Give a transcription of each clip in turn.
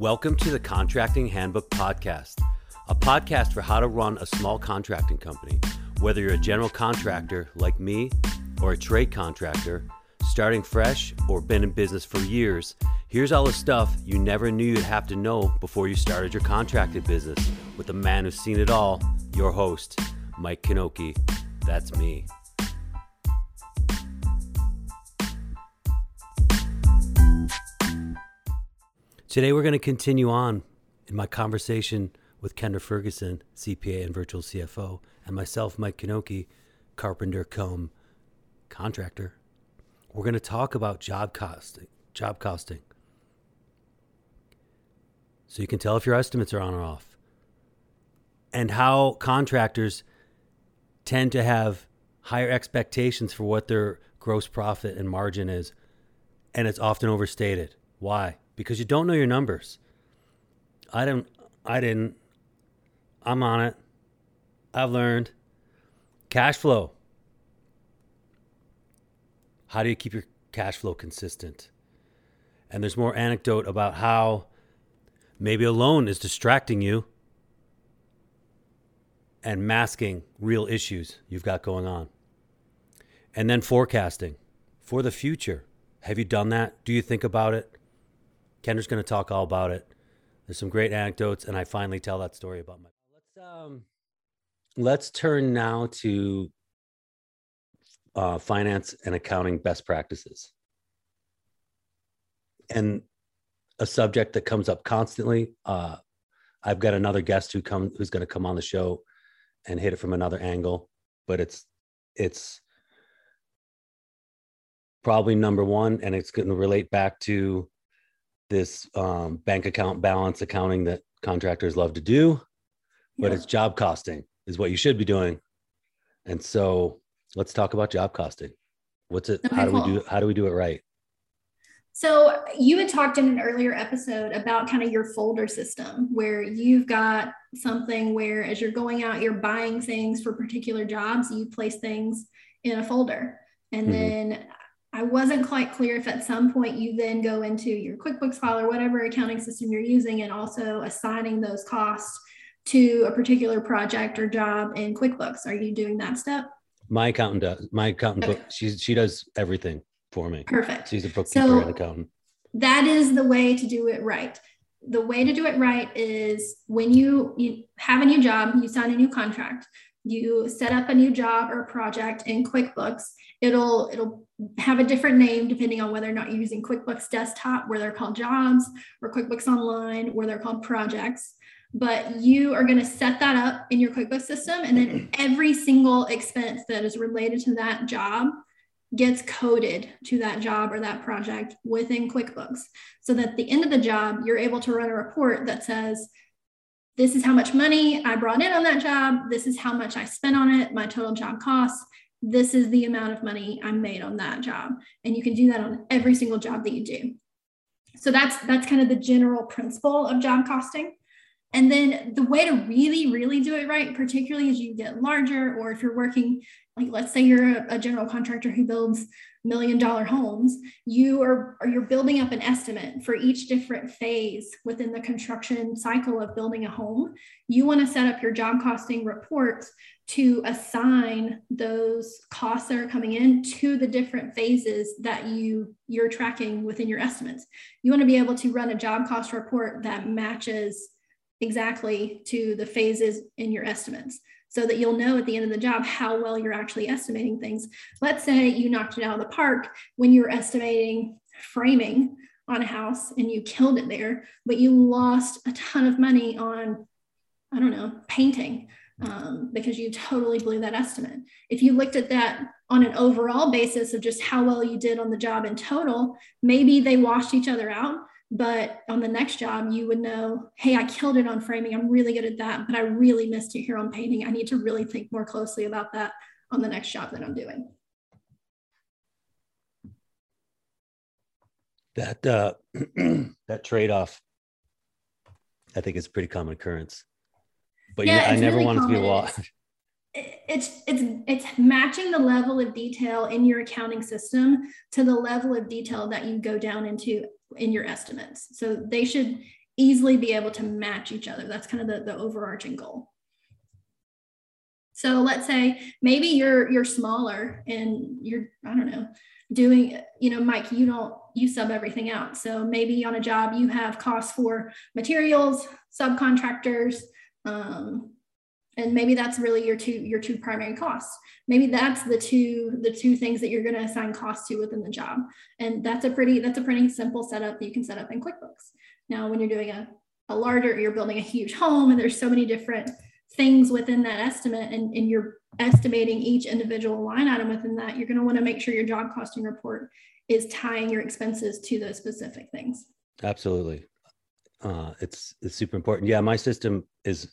Welcome to the Contracting Handbook Podcast, a podcast for how to run a small contracting company. Whether you're a general contractor like me or a trade contractor, starting fresh or been in business for years, here's all the stuff you never knew you'd have to know before you started your contracting business with the man who's seen it all, your host, Mike Knoche. That's me. Today, we're going to continue on in my conversation with Kendra Ferguson, CPA and virtual CFO, and myself, Mike Knoche, carpenter come contractor. We're going to talk about job costing, job costing. So you can tell if your estimates are on or off. And how contractors tend to have higher expectations for what their gross profit and margin is. And it's often overstated. Why? Because you don't know your numbers. I don't I didn't I'm on it. I've learned cash flow. How do you keep your cash flow consistent? And there's more anecdote about how maybe a loan is distracting you and masking real issues you've got going on. And then forecasting for the future. Have you done that? Do you think about it? Kendra's going to talk all about it. There's some great anecdotes, and I finally tell that story about my. Let's um, let's turn now to uh, finance and accounting best practices, and a subject that comes up constantly. Uh, I've got another guest who come who's going to come on the show and hit it from another angle, but it's it's probably number one, and it's going to relate back to this um, bank account balance accounting that contractors love to do, but yeah. it's job costing is what you should be doing. And so let's talk about job costing. What's it? Okay, how do cool. we do? How do we do it right? So you had talked in an earlier episode about kind of your folder system where you've got something where as you're going out, you're buying things for particular jobs, you place things in a folder. And mm-hmm. then I wasn't quite clear if at some point you then go into your QuickBooks file or whatever accounting system you're using and also assigning those costs to a particular project or job in QuickBooks. Are you doing that step? My accountant does. My accountant, okay. she she does everything for me. Perfect. She's a bookkeeper so and accountant. That is the way to do it right. The way to do it right is when you, you have a new job, you sign a new contract, you set up a new job or project in QuickBooks, it'll it'll have a different name depending on whether or not you're using QuickBooks Desktop, where they're called jobs, or QuickBooks Online, where they're called projects. But you are going to set that up in your QuickBooks system, and then every single expense that is related to that job gets coded to that job or that project within QuickBooks. So that at the end of the job, you're able to run a report that says, this is how much money I brought in on that job. This is how much I spent on it, my total job costs this is the amount of money I made on that job. And you can do that on every single job that you do. So that's that's kind of the general principle of job costing. And then the way to really, really do it right, particularly as you get larger, or if you're working, like let's say you're a, a general contractor who builds million dollar homes, you are you're building up an estimate for each different phase within the construction cycle of building a home. You want to set up your job costing reports to assign those costs that are coming in to the different phases that you you're tracking within your estimates. You want to be able to run a job cost report that matches exactly to the phases in your estimates so that you'll know at the end of the job how well you're actually estimating things. Let's say you knocked it out of the park when you were estimating framing on a house and you killed it there, but you lost a ton of money on, I don't know, painting um, because you totally blew that estimate. If you looked at that on an overall basis of just how well you did on the job in total, maybe they washed each other out. But on the next job, you would know, hey, I killed it on framing. I'm really good at that, but I really missed it here on painting. I need to really think more closely about that on the next job that I'm doing. That uh, that trade off, I think, is a pretty common occurrence but yeah, I never really wanted common. to be law. It's it's it's matching the level of detail in your accounting system to the level of detail that you go down into in your estimates. So they should easily be able to match each other. That's kind of the, the overarching goal. So let's say maybe you're you're smaller and you're I don't know doing you know Mike you don't you sub everything out. So maybe on a job you have costs for materials, subcontractors, um, and maybe that's really your two your two primary costs. Maybe that's the two the two things that you're going to assign costs to within the job. And that's a pretty that's a pretty simple setup that you can set up in quickbooks. Now when you're doing a, a larger you're building a huge home and there's so many different things within that estimate and, and you're estimating each individual line item within that you're going to want to make sure your job costing report is tying your expenses to those specific things. Absolutely. Uh, it's it's super important. Yeah my system is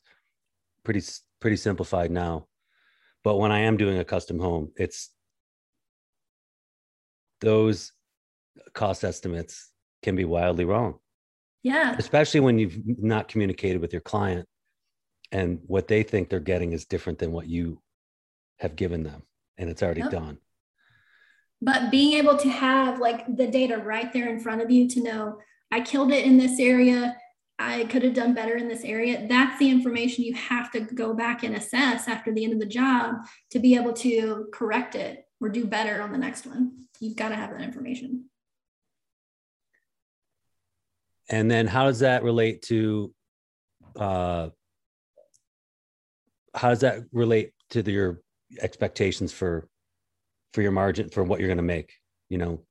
pretty pretty simplified now. But when I am doing a custom home, it's those cost estimates can be wildly wrong. Yeah. Especially when you've not communicated with your client and what they think they're getting is different than what you have given them and it's already yep. done. But being able to have like the data right there in front of you to know I killed it in this area. I could have done better in this area. That's the information you have to go back and assess after the end of the job to be able to correct it or do better on the next one. You've got to have that information. And then how does that relate to uh how does that relate to the, your expectations for for your margin for what you're going to make, you know?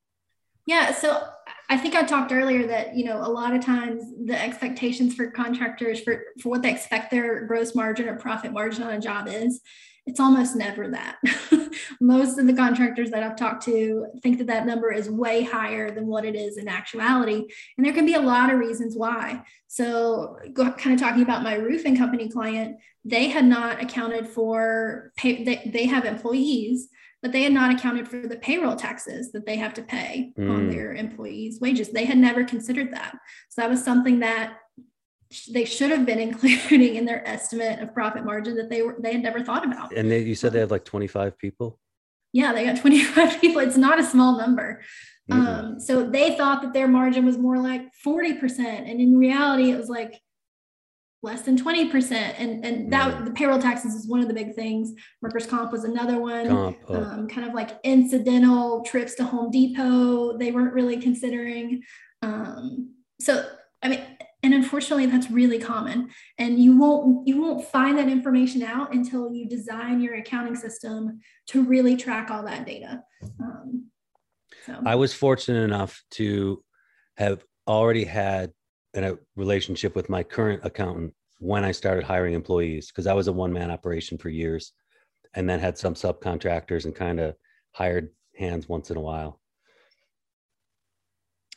Yeah, so I think I talked earlier that you know a lot of times the expectations for contractors for for what they expect their gross margin or profit margin on a job is, it's almost never that. Most of the contractors that I've talked to think that that number is way higher than what it is in actuality, and there can be a lot of reasons why. So, kind of talking about my roofing company client, they had not accounted for pay. They, they have employees but they had not accounted for the payroll taxes that they have to pay mm. on their employees' wages. They had never considered that. So that was something that they should have been including in their estimate of profit margin that they were they had never thought about. And they, you said they have like 25 people? Yeah, they got 25 people. It's not a small number. Mm-hmm. Um, so they thought that their margin was more like 40%. And in reality, it was like less than 20% and and that mm. the payroll taxes is one of the big things workers comp was another one comp, oh. um, kind of like incidental trips to home depot they weren't really considering um, so i mean and unfortunately that's really common and you won't you won't find that information out until you design your accounting system to really track all that data um, so. i was fortunate enough to have already had in a relationship with my current accountant when I started hiring employees because I was a one man operation for years and then had some subcontractors and kind of hired hands once in a while.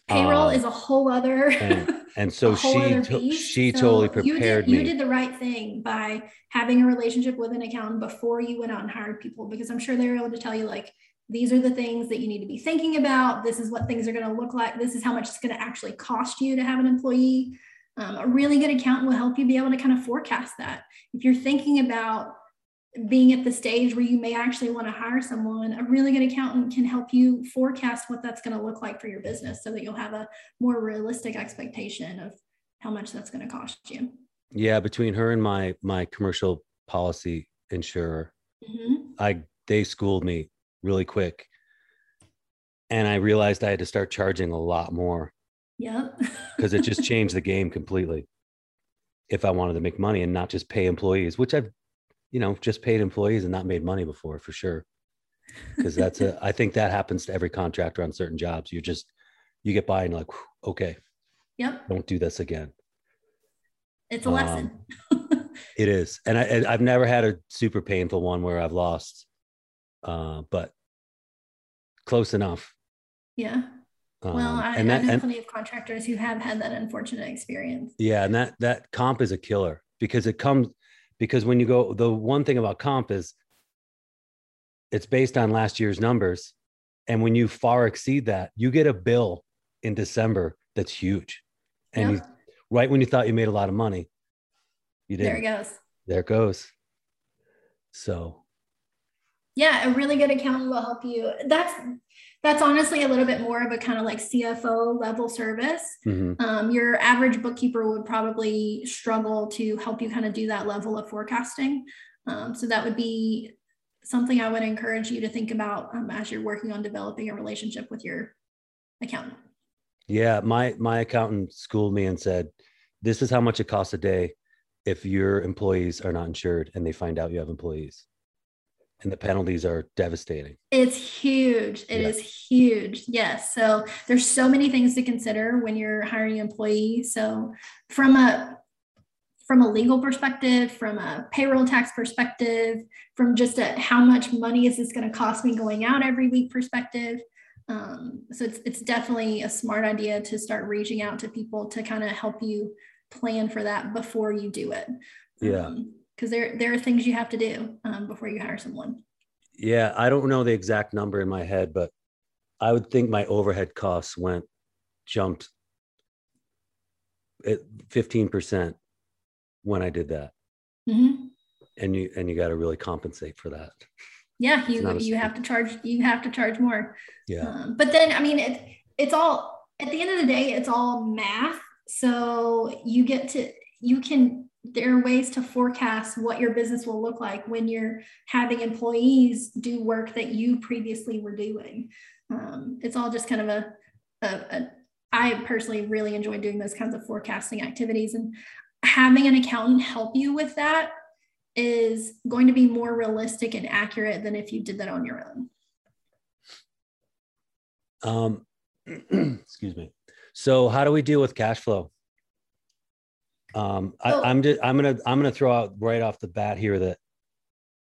Payroll um, is a whole other and, and so she to, she so totally prepared you did, me. You did the right thing by having a relationship with an accountant before you went out and hired people because I'm sure they were able to tell you like these are the things that you need to be thinking about. This is what things are going to look like. This is how much it's going to actually cost you to have an employee. Um, a really good accountant will help you be able to kind of forecast that. If you're thinking about being at the stage where you may actually want to hire someone, a really good accountant can help you forecast what that's going to look like for your business so that you'll have a more realistic expectation of how much that's going to cost you. Yeah, between her and my my commercial policy insurer, mm-hmm. I they schooled me really quick. And I realized I had to start charging a lot more. Yeah. Because it just changed the game completely. If I wanted to make money and not just pay employees, which I've, you know, just paid employees and not made money before for sure. Because that's a, I think that happens to every contractor on certain jobs. You just, you get by and like, okay. Yep. Don't do this again. It's a lesson. Um, it is. And I, I've never had a super painful one where I've lost uh, but close enough. Yeah. Um, well, I, and that, I know and, plenty of contractors who have had that unfortunate experience. Yeah, and that that comp is a killer because it comes because when you go the one thing about comp is it's based on last year's numbers and when you far exceed that you get a bill in december that's huge and yep. you, right when you thought you made a lot of money you did there it goes there it goes so Yeah, a really good accountant will help you. That's that's honestly a little bit more of a kind of like CFO level service. Mm-hmm. Um, your average bookkeeper would probably struggle to help you kind of do that level of forecasting. Um, so that would be something I would encourage you to think about um, as you're working on developing a relationship with your accountant. Yeah, my my accountant schooled me and said, "This is how much it costs a day if your employees are not insured and they find out you have employees." And the penalties are devastating. It's huge. It yeah. is huge. Yes. So there's so many things to consider when you're hiring employees. So from a from a legal perspective, from a payroll tax perspective, from just a how much money is this going to cost me going out every week perspective. Um, so it's it's definitely a smart idea to start reaching out to people to kind of help you plan for that before you do it. Yeah. Um, because there there are things you have to do um, before you hire someone. Yeah, I don't know the exact number in my head, but I would think my overhead costs went jumped at fifteen percent when I did that, mm-hmm. and you and you got to really compensate for that. Yeah, you you have to charge you have to charge more. Yeah, um, but then I mean it it's all at the end of the day it's all math. So you get to you can there are ways to forecast what your business will look like when you're having employees do work that you previously were doing. Um, it's all just kind of a, a, a, I personally really enjoy doing those kinds of forecasting activities and having an accountant help you with that is going to be more realistic and accurate than if you did that on your own. Um, excuse me. So how do we deal with cash flow? Um, I, am just I'm gonna I'm gonna throw out right off the bat here that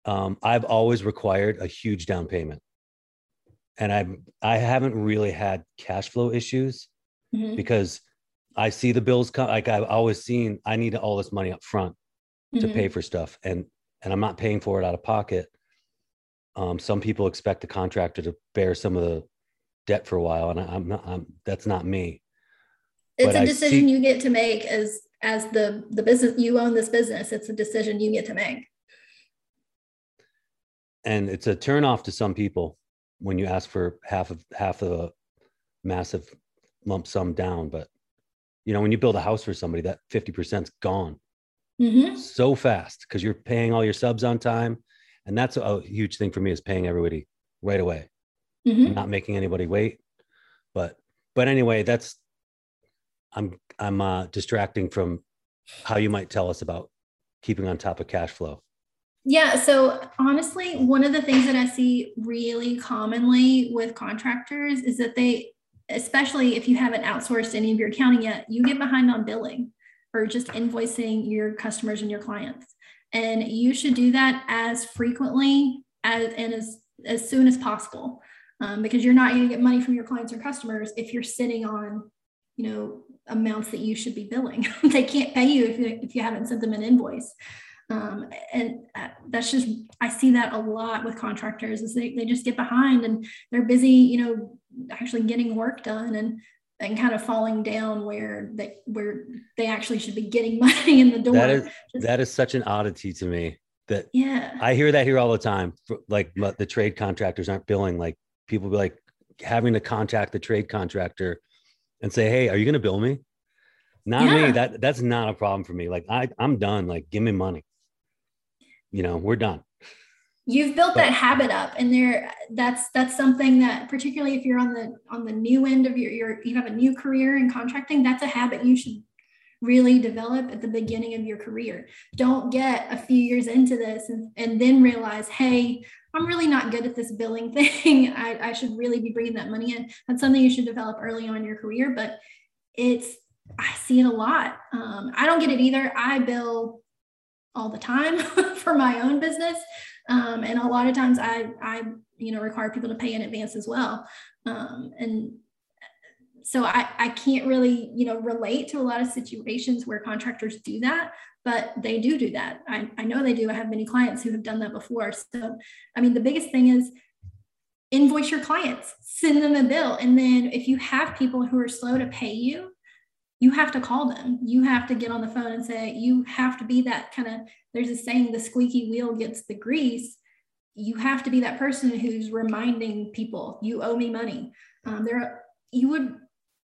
um, I've always required a huge down payment, and I I haven't really had cash flow issues mm-hmm. because I see the bills come. Like I've always seen, I need all this money up front mm-hmm. to pay for stuff, and and I'm not paying for it out of pocket. Um, some people expect the contractor to bear some of the debt for a while, and I, am not. I'm, that's not me. It's but a decision see, you get to make as as the the business you own this business it's a decision you get to make. And it's a turn off to some people when you ask for half of half of a massive lump sum down but you know when you build a house for somebody that 50% is gone. Mm-hmm. so fast because you're paying all your subs on time. And that's a huge thing for me is paying everybody right away. Mm-hmm. not making anybody wait. But but anyway that's I'm I'm uh, distracting from how you might tell us about keeping on top of cash flow. Yeah. So honestly, one of the things that I see really commonly with contractors is that they, especially if you haven't outsourced any of your accounting yet, you get behind on billing or just invoicing your customers and your clients. And you should do that as frequently as and as, as soon as possible. Um, because you're not going to get money from your clients or customers if you're sitting on, you know, amounts that you should be billing. they can't pay you if you, if you haven't sent them an invoice. Um, and uh, that's just, I see that a lot with contractors is they, they just get behind and they're busy, you know, actually getting work done and, and kind of falling down where they, where they actually should be getting money in the door. That is, just, that is such an oddity to me that yeah, I hear that here all the time. Like the trade contractors aren't billing, like people be like having to contact the trade contractor and say, "Hey, are you going to bill me?" Not yeah. me. That that's not a problem for me. Like I I'm done. Like give me money. You know, we're done. You've built but, that habit up, and there that's that's something that particularly if you're on the on the new end of your your you have a new career in contracting, that's a habit you should really develop at the beginning of your career. Don't get a few years into this and, and then realize, hey, I'm really not good at this billing thing. I, I should really be bringing that money in. That's something you should develop early on in your career, but it's, I see it a lot. Um, I don't get it either. I bill all the time for my own business. Um, and a lot of times I, I, you know, require people to pay in advance as well. Um, and so I, I can't really, you know, relate to a lot of situations where contractors do that but they do do that. I, I know they do. I have many clients who have done that before. So, I mean, the biggest thing is invoice your clients, send them a bill. And then if you have people who are slow to pay you, you have to call them. You have to get on the phone and say, you have to be that kind of, there's a saying, the squeaky wheel gets the grease. you have to be that person who's reminding people you owe me money. Um, there, you would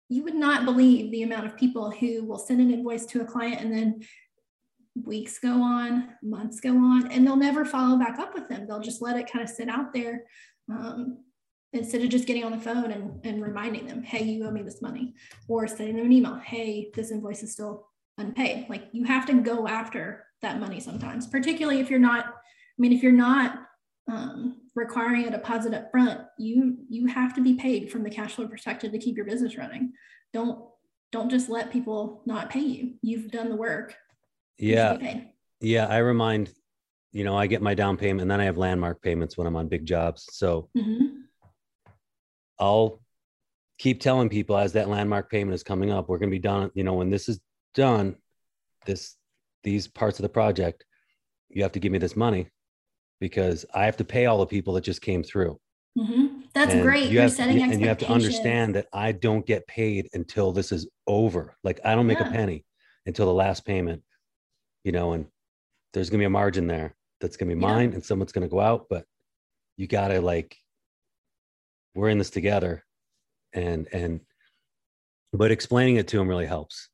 you would not believe the amount of people who will send an invoice to a client and then weeks go on, months go on, and they'll never follow back up with them. They'll just let it kind of sit out there um, instead of just getting on the phone and, and reminding them, hey, you owe me this money, or sending them an email, hey, this invoice is still unpaid. Like you have to go after that money sometimes, particularly if you're not, I mean, if you're not um, requiring a deposit up front, you you have to be paid from the cash flow perspective to keep your business running. Don't don't just let people not pay you. You've done the work. Yeah. Yeah. I remind, you know, I get my down payment and then I have landmark payments when I'm on big jobs. So mm-hmm. I'll keep telling people as that landmark payment is coming up, we're going to be done. You know, when this is done, this, these parts of the project, you have to give me this money because I have to pay all the people that just came through. Mm-hmm. That's and great. You You're have, setting and you have to understand that I don't get paid until this is over. Like I don't make yeah. a penny until the last payment, you know, and there's gonna be a margin there that's gonna be yeah. mine and someone's gonna go out, but you gotta like we're in this together and and but explaining it to them really helps.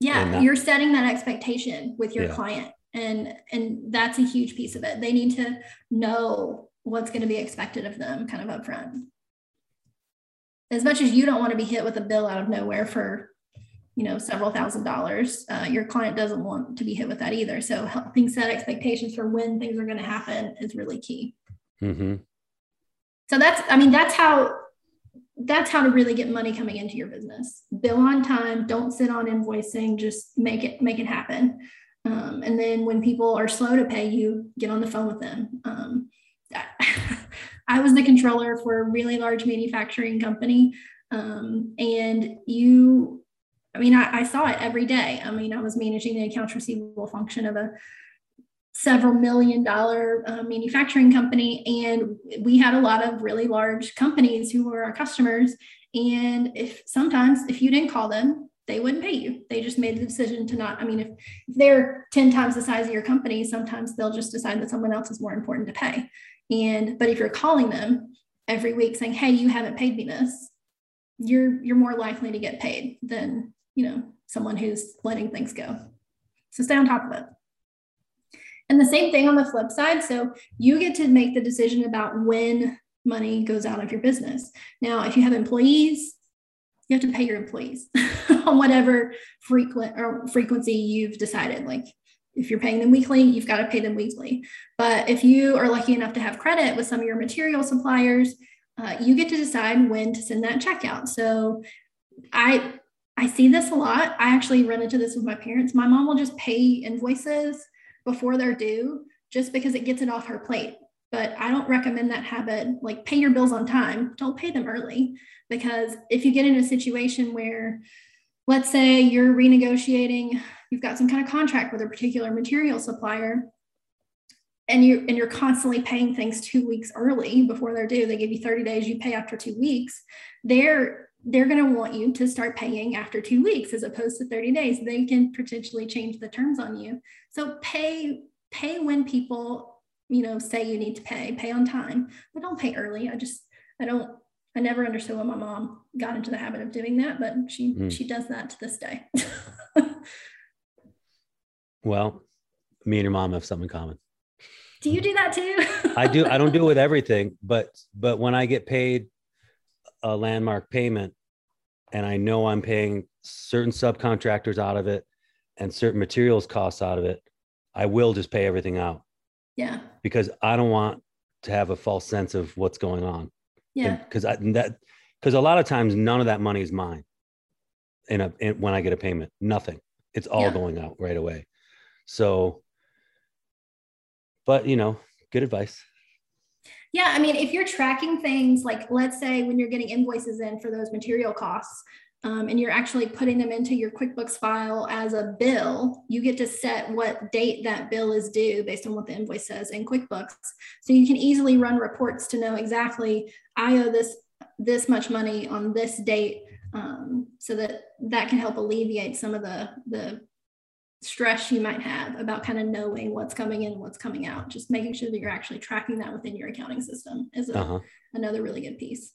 Yeah, you're setting that expectation with your yeah. client and and that's a huge piece of it. They need to know what's going to be expected of them kind of upfront. As much as you don't want to be hit with a bill out of nowhere for you know several thousand dollars uh, your client doesn't want to be hit with that either. So helping set expectations for when things are going to happen is really key. Mm-hmm. so that's i mean that's how that's how to really get money coming into your business. Bill on time don't sit on invoicing just make it make it happen um, and then when people are slow to pay you, get on the phone with them. Um, I was the controller for a really large manufacturing company. Um, and you, I mean, I, I, saw it every day. I mean, I was managing the accounts receivable function of a several million dollar uh, manufacturing company. And we had a lot of really large companies who were our customers. And if sometimes, if you didn't call them, they wouldn't pay you. They just made the decision to not. I mean, if, if they're 10 times the size of your company, sometimes they'll just decide that someone else is more important to pay. And but if you're calling them every week saying, hey, you haven't paid me this, you're you're more likely to get paid than you know someone who's letting things go. So stay on top of it. And the same thing on the flip side. So you get to make the decision about when money goes out of your business. Now, if you have employees, you have to pay your employees on whatever frequent or frequency you've decided. Like if you're paying them weekly, you've got to pay them weekly. But if you are lucky enough to have credit with some of your material suppliers, uh, you get to decide when to send that check out. So I I see this a lot. I actually run into this with my parents. My mom will just pay invoices before they're due just because it gets it off her plate. But I don't recommend that habit. Like pay your bills on time. Don't pay them early because if you get in a situation where let's say you're renegotiating you've got some kind of contract with a particular material supplier and you and you're constantly paying things two weeks early before they're due they give you 30 days you pay after two weeks they're they're going to want you to start paying after two weeks as opposed to 30 days they can potentially change the terms on you so pay pay when people you know say you need to pay pay on time but don't pay early i just i don't I never understood why my mom got into the habit of doing that, but she mm. she does that to this day. well, me and your mom have something in common. Do you do that too? I do. I don't do it with everything, but but when I get paid a landmark payment and I know I'm paying certain subcontractors out of it and certain materials costs out of it, I will just pay everything out. Yeah. Because I don't want to have a false sense of what's going on. Yeah. Because I that because a lot of times none of that money is mine. In a in, when I get a payment, nothing. It's all yeah. going out right away. So, but you know, good advice. Yeah, I mean, if you're tracking things like, let's say, when you're getting invoices in for those material costs, um, and you're actually putting them into your QuickBooks file as a bill, you get to set what date that bill is due based on what the invoice says in QuickBooks. So you can easily run reports to know exactly I owe this this much money on this date, um, so that that can help alleviate some of the the stress you might have about kind of knowing what's coming in and what's coming out. Just making sure that you're actually tracking that within your accounting system is a, uh-huh. another really good piece.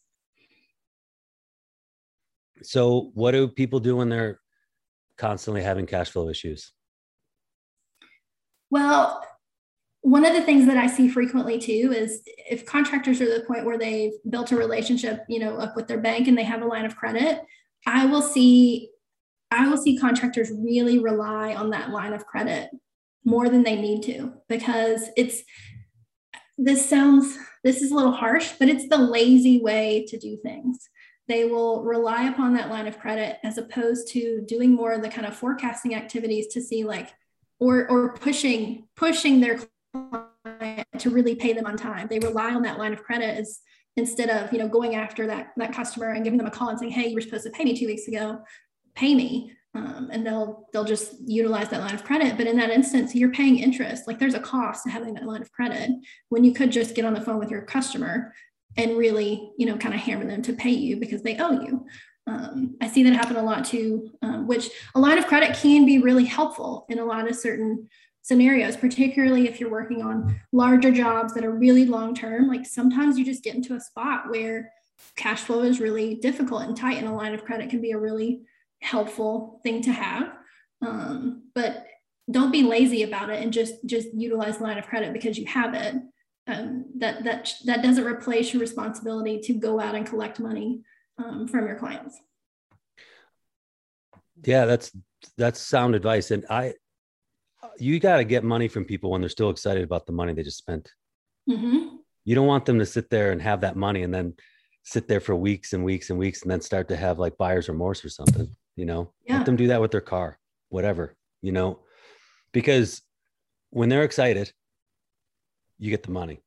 So, what do people do when they're constantly having cash flow issues? Well, one of the things that I see frequently too is if contractors are to the point where they've built a relationship, you know, up with their bank and they have a line of credit, I will see I will see contractors really rely on that line of credit more than they need to because it's this sounds this is a little harsh, but it's the lazy way to do things. They will rely upon that line of credit as opposed to doing more of the kind of forecasting activities to see like or or pushing pushing their client to really pay them on time. They rely on that line of credit as instead of you know going after that that customer and giving them a call and saying, "Hey, you were supposed to pay me two weeks ago. Pay me." Um, and they'll they'll just utilize that line of credit. But in that instance, you're paying interest. Like there's a cost to having that line of credit when you could just get on the phone with your customer and really you know kind of hammer them to pay you because they owe you. Um, I see that happen a lot too, um, which a line of credit can be really helpful in a lot of certain scenarios, particularly if you're working on larger jobs that are really long term. Like sometimes you just get into a spot where cash flow is really difficult and tight, and a line of credit can be a really helpful thing to have. Um, but don't be lazy about it and just just utilize line of credit because you have it. Um, that that that doesn't replace your responsibility to go out and collect money um, from your clients. Yeah, that's that's sound advice, and I you got to get money from people when they're still excited about the money they just spent. Mm-hmm. You don't want them to sit there and have that money and then sit there for weeks and weeks and weeks and then start to have like buyer's remorse or something. You know, yeah. let them do that with their car, whatever. You know, because when they're excited, you get the money.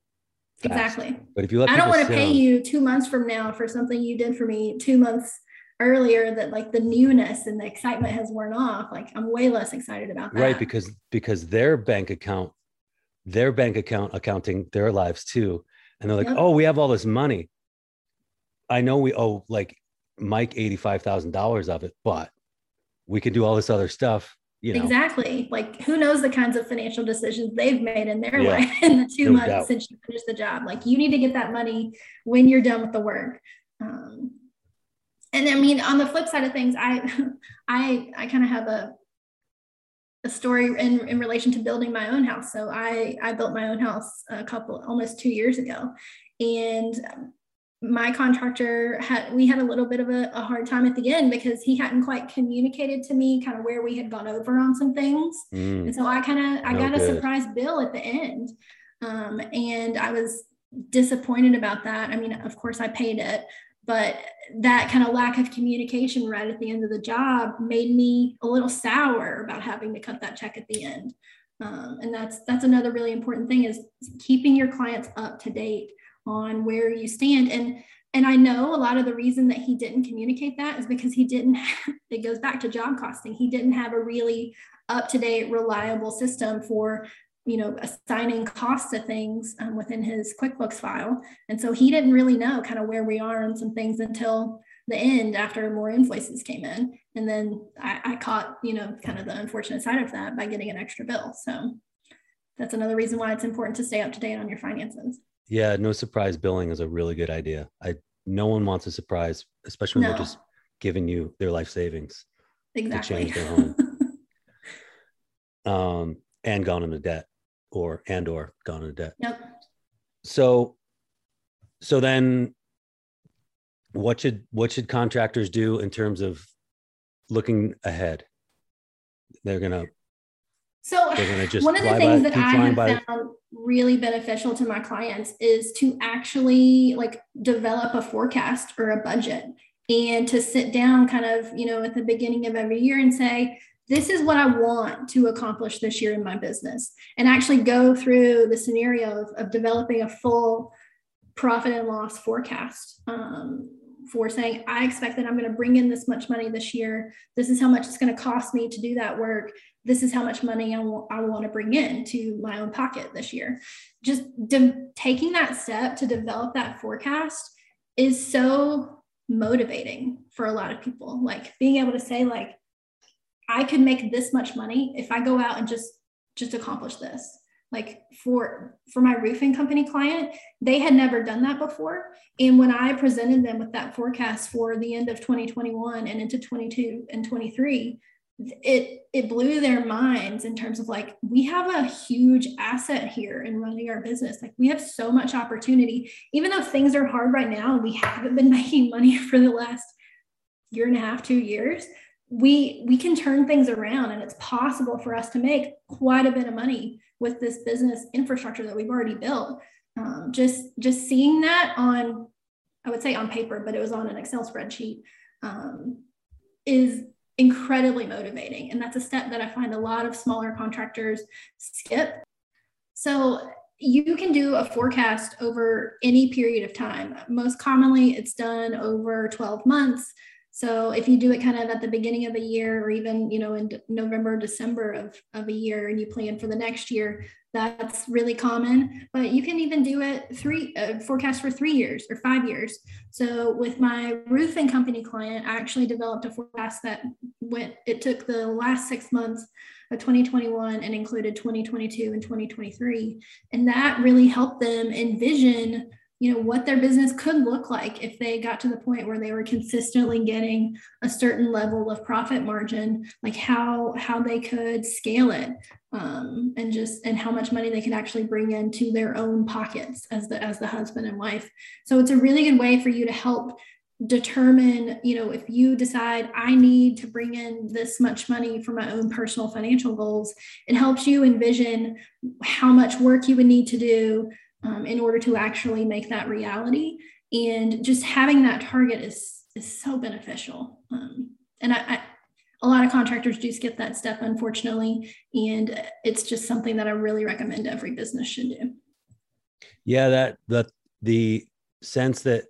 Fast. Exactly. But if you let I don't want to pay you two months from now for something you did for me two months earlier that like the newness and the excitement has worn off like i'm way less excited about that right because because their bank account their bank account accounting their lives too and they're like yep. oh we have all this money i know we owe like mike $85000 of it but we can do all this other stuff you know exactly like who knows the kinds of financial decisions they've made in their yeah. life in the two no months doubt. since you finished the job like you need to get that money when you're done with the work um, and I mean, on the flip side of things, I, I, I kind of have a, a story in, in relation to building my own house. So I, I built my own house a couple, almost two years ago. And my contractor had, we had a little bit of a, a hard time at the end because he hadn't quite communicated to me kind of where we had gone over on some things. Mm. And so I kind of, I no got good. a surprise bill at the end. Um, and I was disappointed about that. I mean, of course I paid it, but that kind of lack of communication right at the end of the job made me a little sour about having to cut that check at the end um, and that's that's another really important thing is keeping your clients up to date on where you stand and and i know a lot of the reason that he didn't communicate that is because he didn't have, it goes back to job costing he didn't have a really up to date reliable system for you know, assigning costs to things um, within his QuickBooks file. And so he didn't really know kind of where we are on some things until the end after more invoices came in. And then I, I caught, you know, kind of the unfortunate side of that by getting an extra bill. So that's another reason why it's important to stay up to date on your finances. Yeah, no surprise billing is a really good idea. I no one wants a surprise, especially when no. they're just giving you their life savings exactly. to change their home. um, and gone into debt or and or gone into debt. Yep. So so then what should what should contractors do in terms of looking ahead? They're gonna so they're gonna just one of the things by, that I have by. found really beneficial to my clients is to actually like develop a forecast or a budget and to sit down kind of you know at the beginning of every year and say this is what I want to accomplish this year in my business, and actually go through the scenario of, of developing a full profit and loss forecast um, for saying, I expect that I'm going to bring in this much money this year. This is how much it's going to cost me to do that work. This is how much money I, w- I want to bring in to my own pocket this year. Just de- taking that step to develop that forecast is so motivating for a lot of people. Like being able to say, like, I could make this much money if I go out and just just accomplish this like for for my roofing company client they had never done that before. And when i presented them with that forecast for the end of 2021 and into 22 and 23 it it blew their minds in terms of like we have a huge asset here in running our business. Like we have so much opportunity. Even though things are hard right now we haven't been making money for the last year and a half two years we we can turn things around and it's possible for us to make quite a bit of money with this business infrastructure that we've already built. Um, just just seeing that on i would say on paper but it was on an excel spreadsheet um, is incredibly motivating. And that's a step that i find a lot of smaller contractors skip. So you can do a forecast over any period of time. Most commonly it's done over 12 months so if you do it kind of at the beginning of the year or even, you know, in November, December of, of a year and you plan for the next year, that's really common. But you can even do it three uh, forecast for three years or five years. So with my roofing company client, I actually developed a forecast that went, it took the last six months of 2021 and included 2022 and 2023. And that really helped them envision you know what their business could look like if they got to the point where they were consistently getting a certain level of profit margin like how how they could scale it um, and just and how much money they could actually bring into their own pockets as the as the husband and wife. So it's a really good way for you to help determine you know if you decide i need to bring in this much money for my own personal financial goals it helps you envision how much work you would need to do um, in order to actually make that reality. And just having that target is is so beneficial. Um, and I, I, a lot of contractors do skip that step, unfortunately, and it's just something that I really recommend every business should do. Yeah, that the the sense that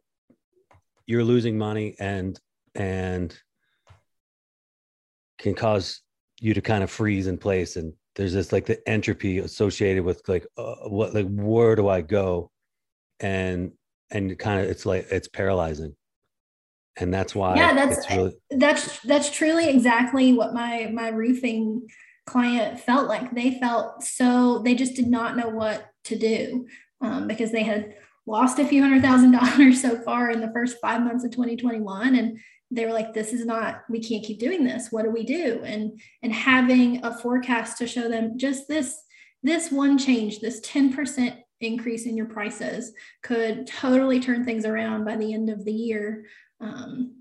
you're losing money and and can cause you to kind of freeze in place and there's this like the entropy associated with like uh, what like where do i go? And and kind of it's like it's paralyzing. And that's why yeah that's really- that's that's truly exactly what my my roofing client felt like. They felt so they just did not know what to do um, because they had lost a few hundred thousand dollars so far in the first five months of 2021 and they were like this is not we can't keep doing this. What do we do? And and having a forecast to show them just this this one change this 10% increase in your prices could totally turn things around by the end of the year um,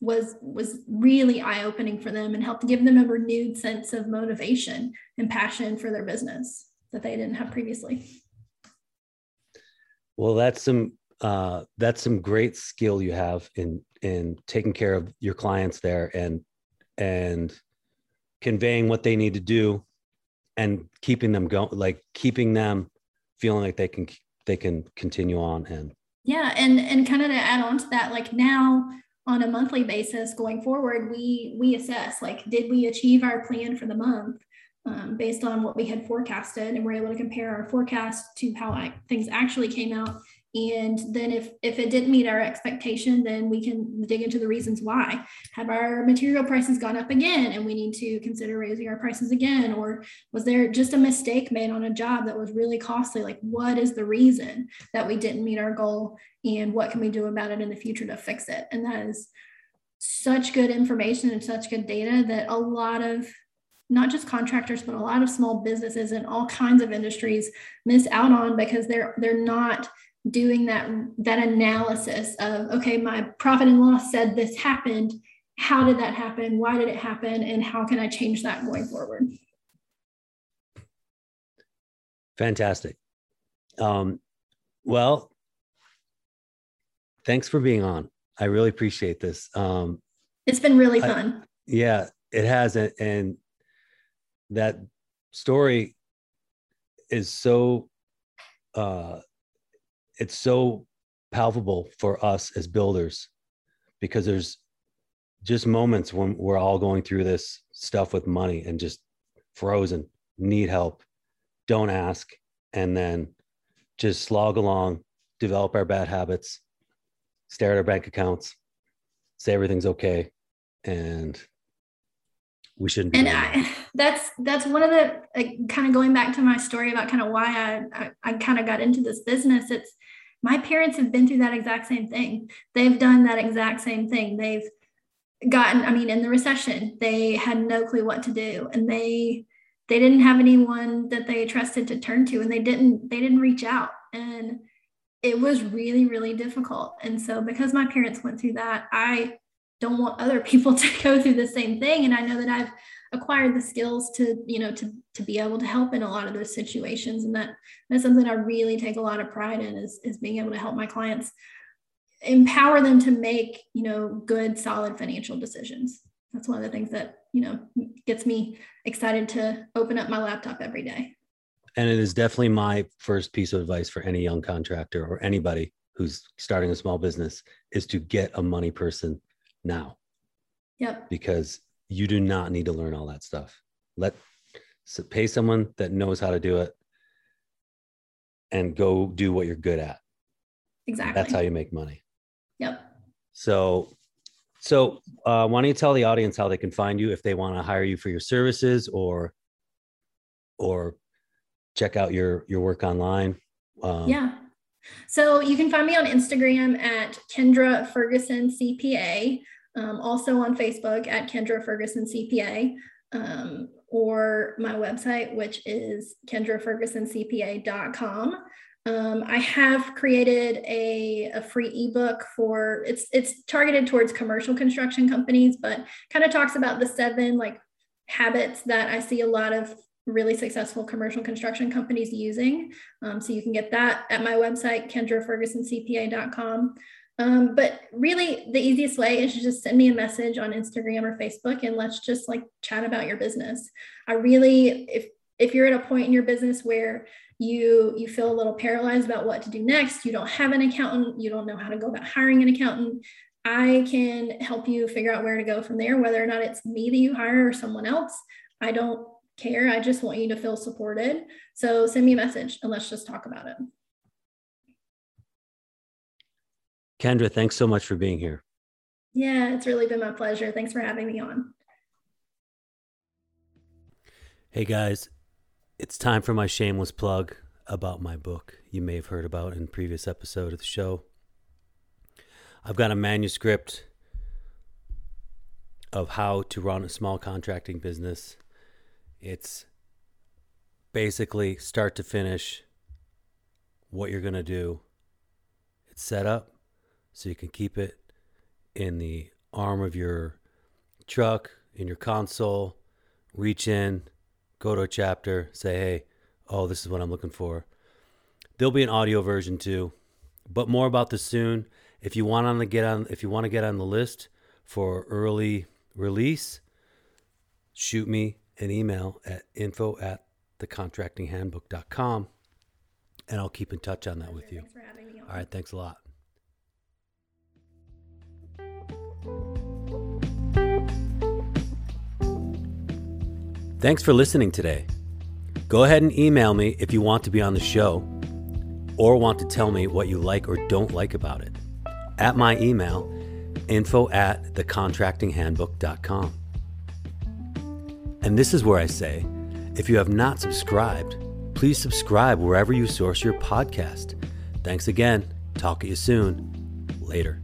was was really eye-opening for them and helped give them a renewed sense of motivation and passion for their business that they didn't have previously. Well that's some uh, that's some great skill you have in in taking care of your clients there and and conveying what they need to do and keeping them going like keeping them feeling like they can they can continue on and yeah and and kind of to add on to that like now on a monthly basis going forward we we assess like did we achieve our plan for the month um, based on what we had forecasted and we're able to compare our forecast to how I, things actually came out and then if if it didn't meet our expectation then we can dig into the reasons why. Have our material prices gone up again and we need to consider raising our prices again? Or was there just a mistake made on a job that was really costly? Like what is the reason that we didn't meet our goal? And what can we do about it in the future to fix it? And that is such good information and such good data that a lot of not just contractors but a lot of small businesses in all kinds of industries miss out on because they're they're not doing that that analysis of okay my profit and loss said this happened. How did that happen? Why did it happen? And how can i change that going forward? Fantastic. Um, well thanks for being on. I really appreciate this. Um, it's been really fun. I, yeah it has. And, and that story is so uh, it's so palpable for us as builders because there's just moments when we're all going through this stuff with money and just frozen, need help, don't ask, and then just slog along, develop our bad habits, stare at our bank accounts, say everything's okay, and we shouldn't. and I, that's that's one of the like, kind of going back to my story about kind of why I I, I kind of got into this business. It's my parents have been through that exact same thing. They've done that exact same thing. They've gotten, I mean, in the recession, they had no clue what to do, and they they didn't have anyone that they trusted to turn to, and they didn't they didn't reach out, and it was really really difficult. And so because my parents went through that, I don't want other people to go through the same thing, and I know that I've acquired the skills to you know to to be able to help in a lot of those situations. And that that's something i really take a lot of pride in is, is being able to help my clients empower them to make you know good solid financial decisions. That's one of the things that you know gets me excited to open up my laptop every day. And it is definitely my first piece of advice for any young contractor or anybody who's starting a small business is to get a money person now. Yep. Because you do not need to learn all that stuff. Let so pay someone that knows how to do it and go do what you're good at. Exactly that's how you make money. Yep. So so uh, why don't you tell the audience how they can find you if they want to hire you for your services or or check out your your work online? Um, yeah so you can find me on instagram at kendra ferguson cpa um, also on facebook at kendra ferguson cpa um, or my website, which is kendrafergusoncpa.com. Um, I have created a, a free ebook for it's it's targeted towards commercial construction companies, but kind of talks about the seven like habits that I see a lot of really successful commercial construction companies using. Um, so you can get that at my website, kendrafergusoncpa.com. Um, but really, the easiest way is to just send me a message on Instagram or Facebook, and let's just like chat about your business. I really, if if you're at a point in your business where you you feel a little paralyzed about what to do next, you don't have an accountant, you don't know how to go about hiring an accountant, I can help you figure out where to go from there. Whether or not it's me that you hire or someone else, I don't care. I just want you to feel supported. So send me a message and let's just talk about it. Kendra, thanks so much for being here. Yeah, it's really been my pleasure. Thanks for having me on. Hey guys, it's time for my shameless plug about my book you may have heard about in previous episode of the show. I've got a manuscript of how to run a small contracting business. It's basically start to finish what you're going to do. It's set up so you can keep it in the arm of your truck, in your console, reach in, go to a chapter, say, hey, oh, this is what I'm looking for. There'll be an audio version too, but more about this soon. If you want on the get on, if you want to get on the list for early release, shoot me an email at info at thecontractinghandbook.com and I'll keep in touch on that with you. All right, thanks a lot. Thanks for listening today. Go ahead and email me if you want to be on the show or want to tell me what you like or don't like about it. At my email, info at thecontractinghandbook.com. And this is where I say if you have not subscribed, please subscribe wherever you source your podcast. Thanks again. Talk to you soon. Later.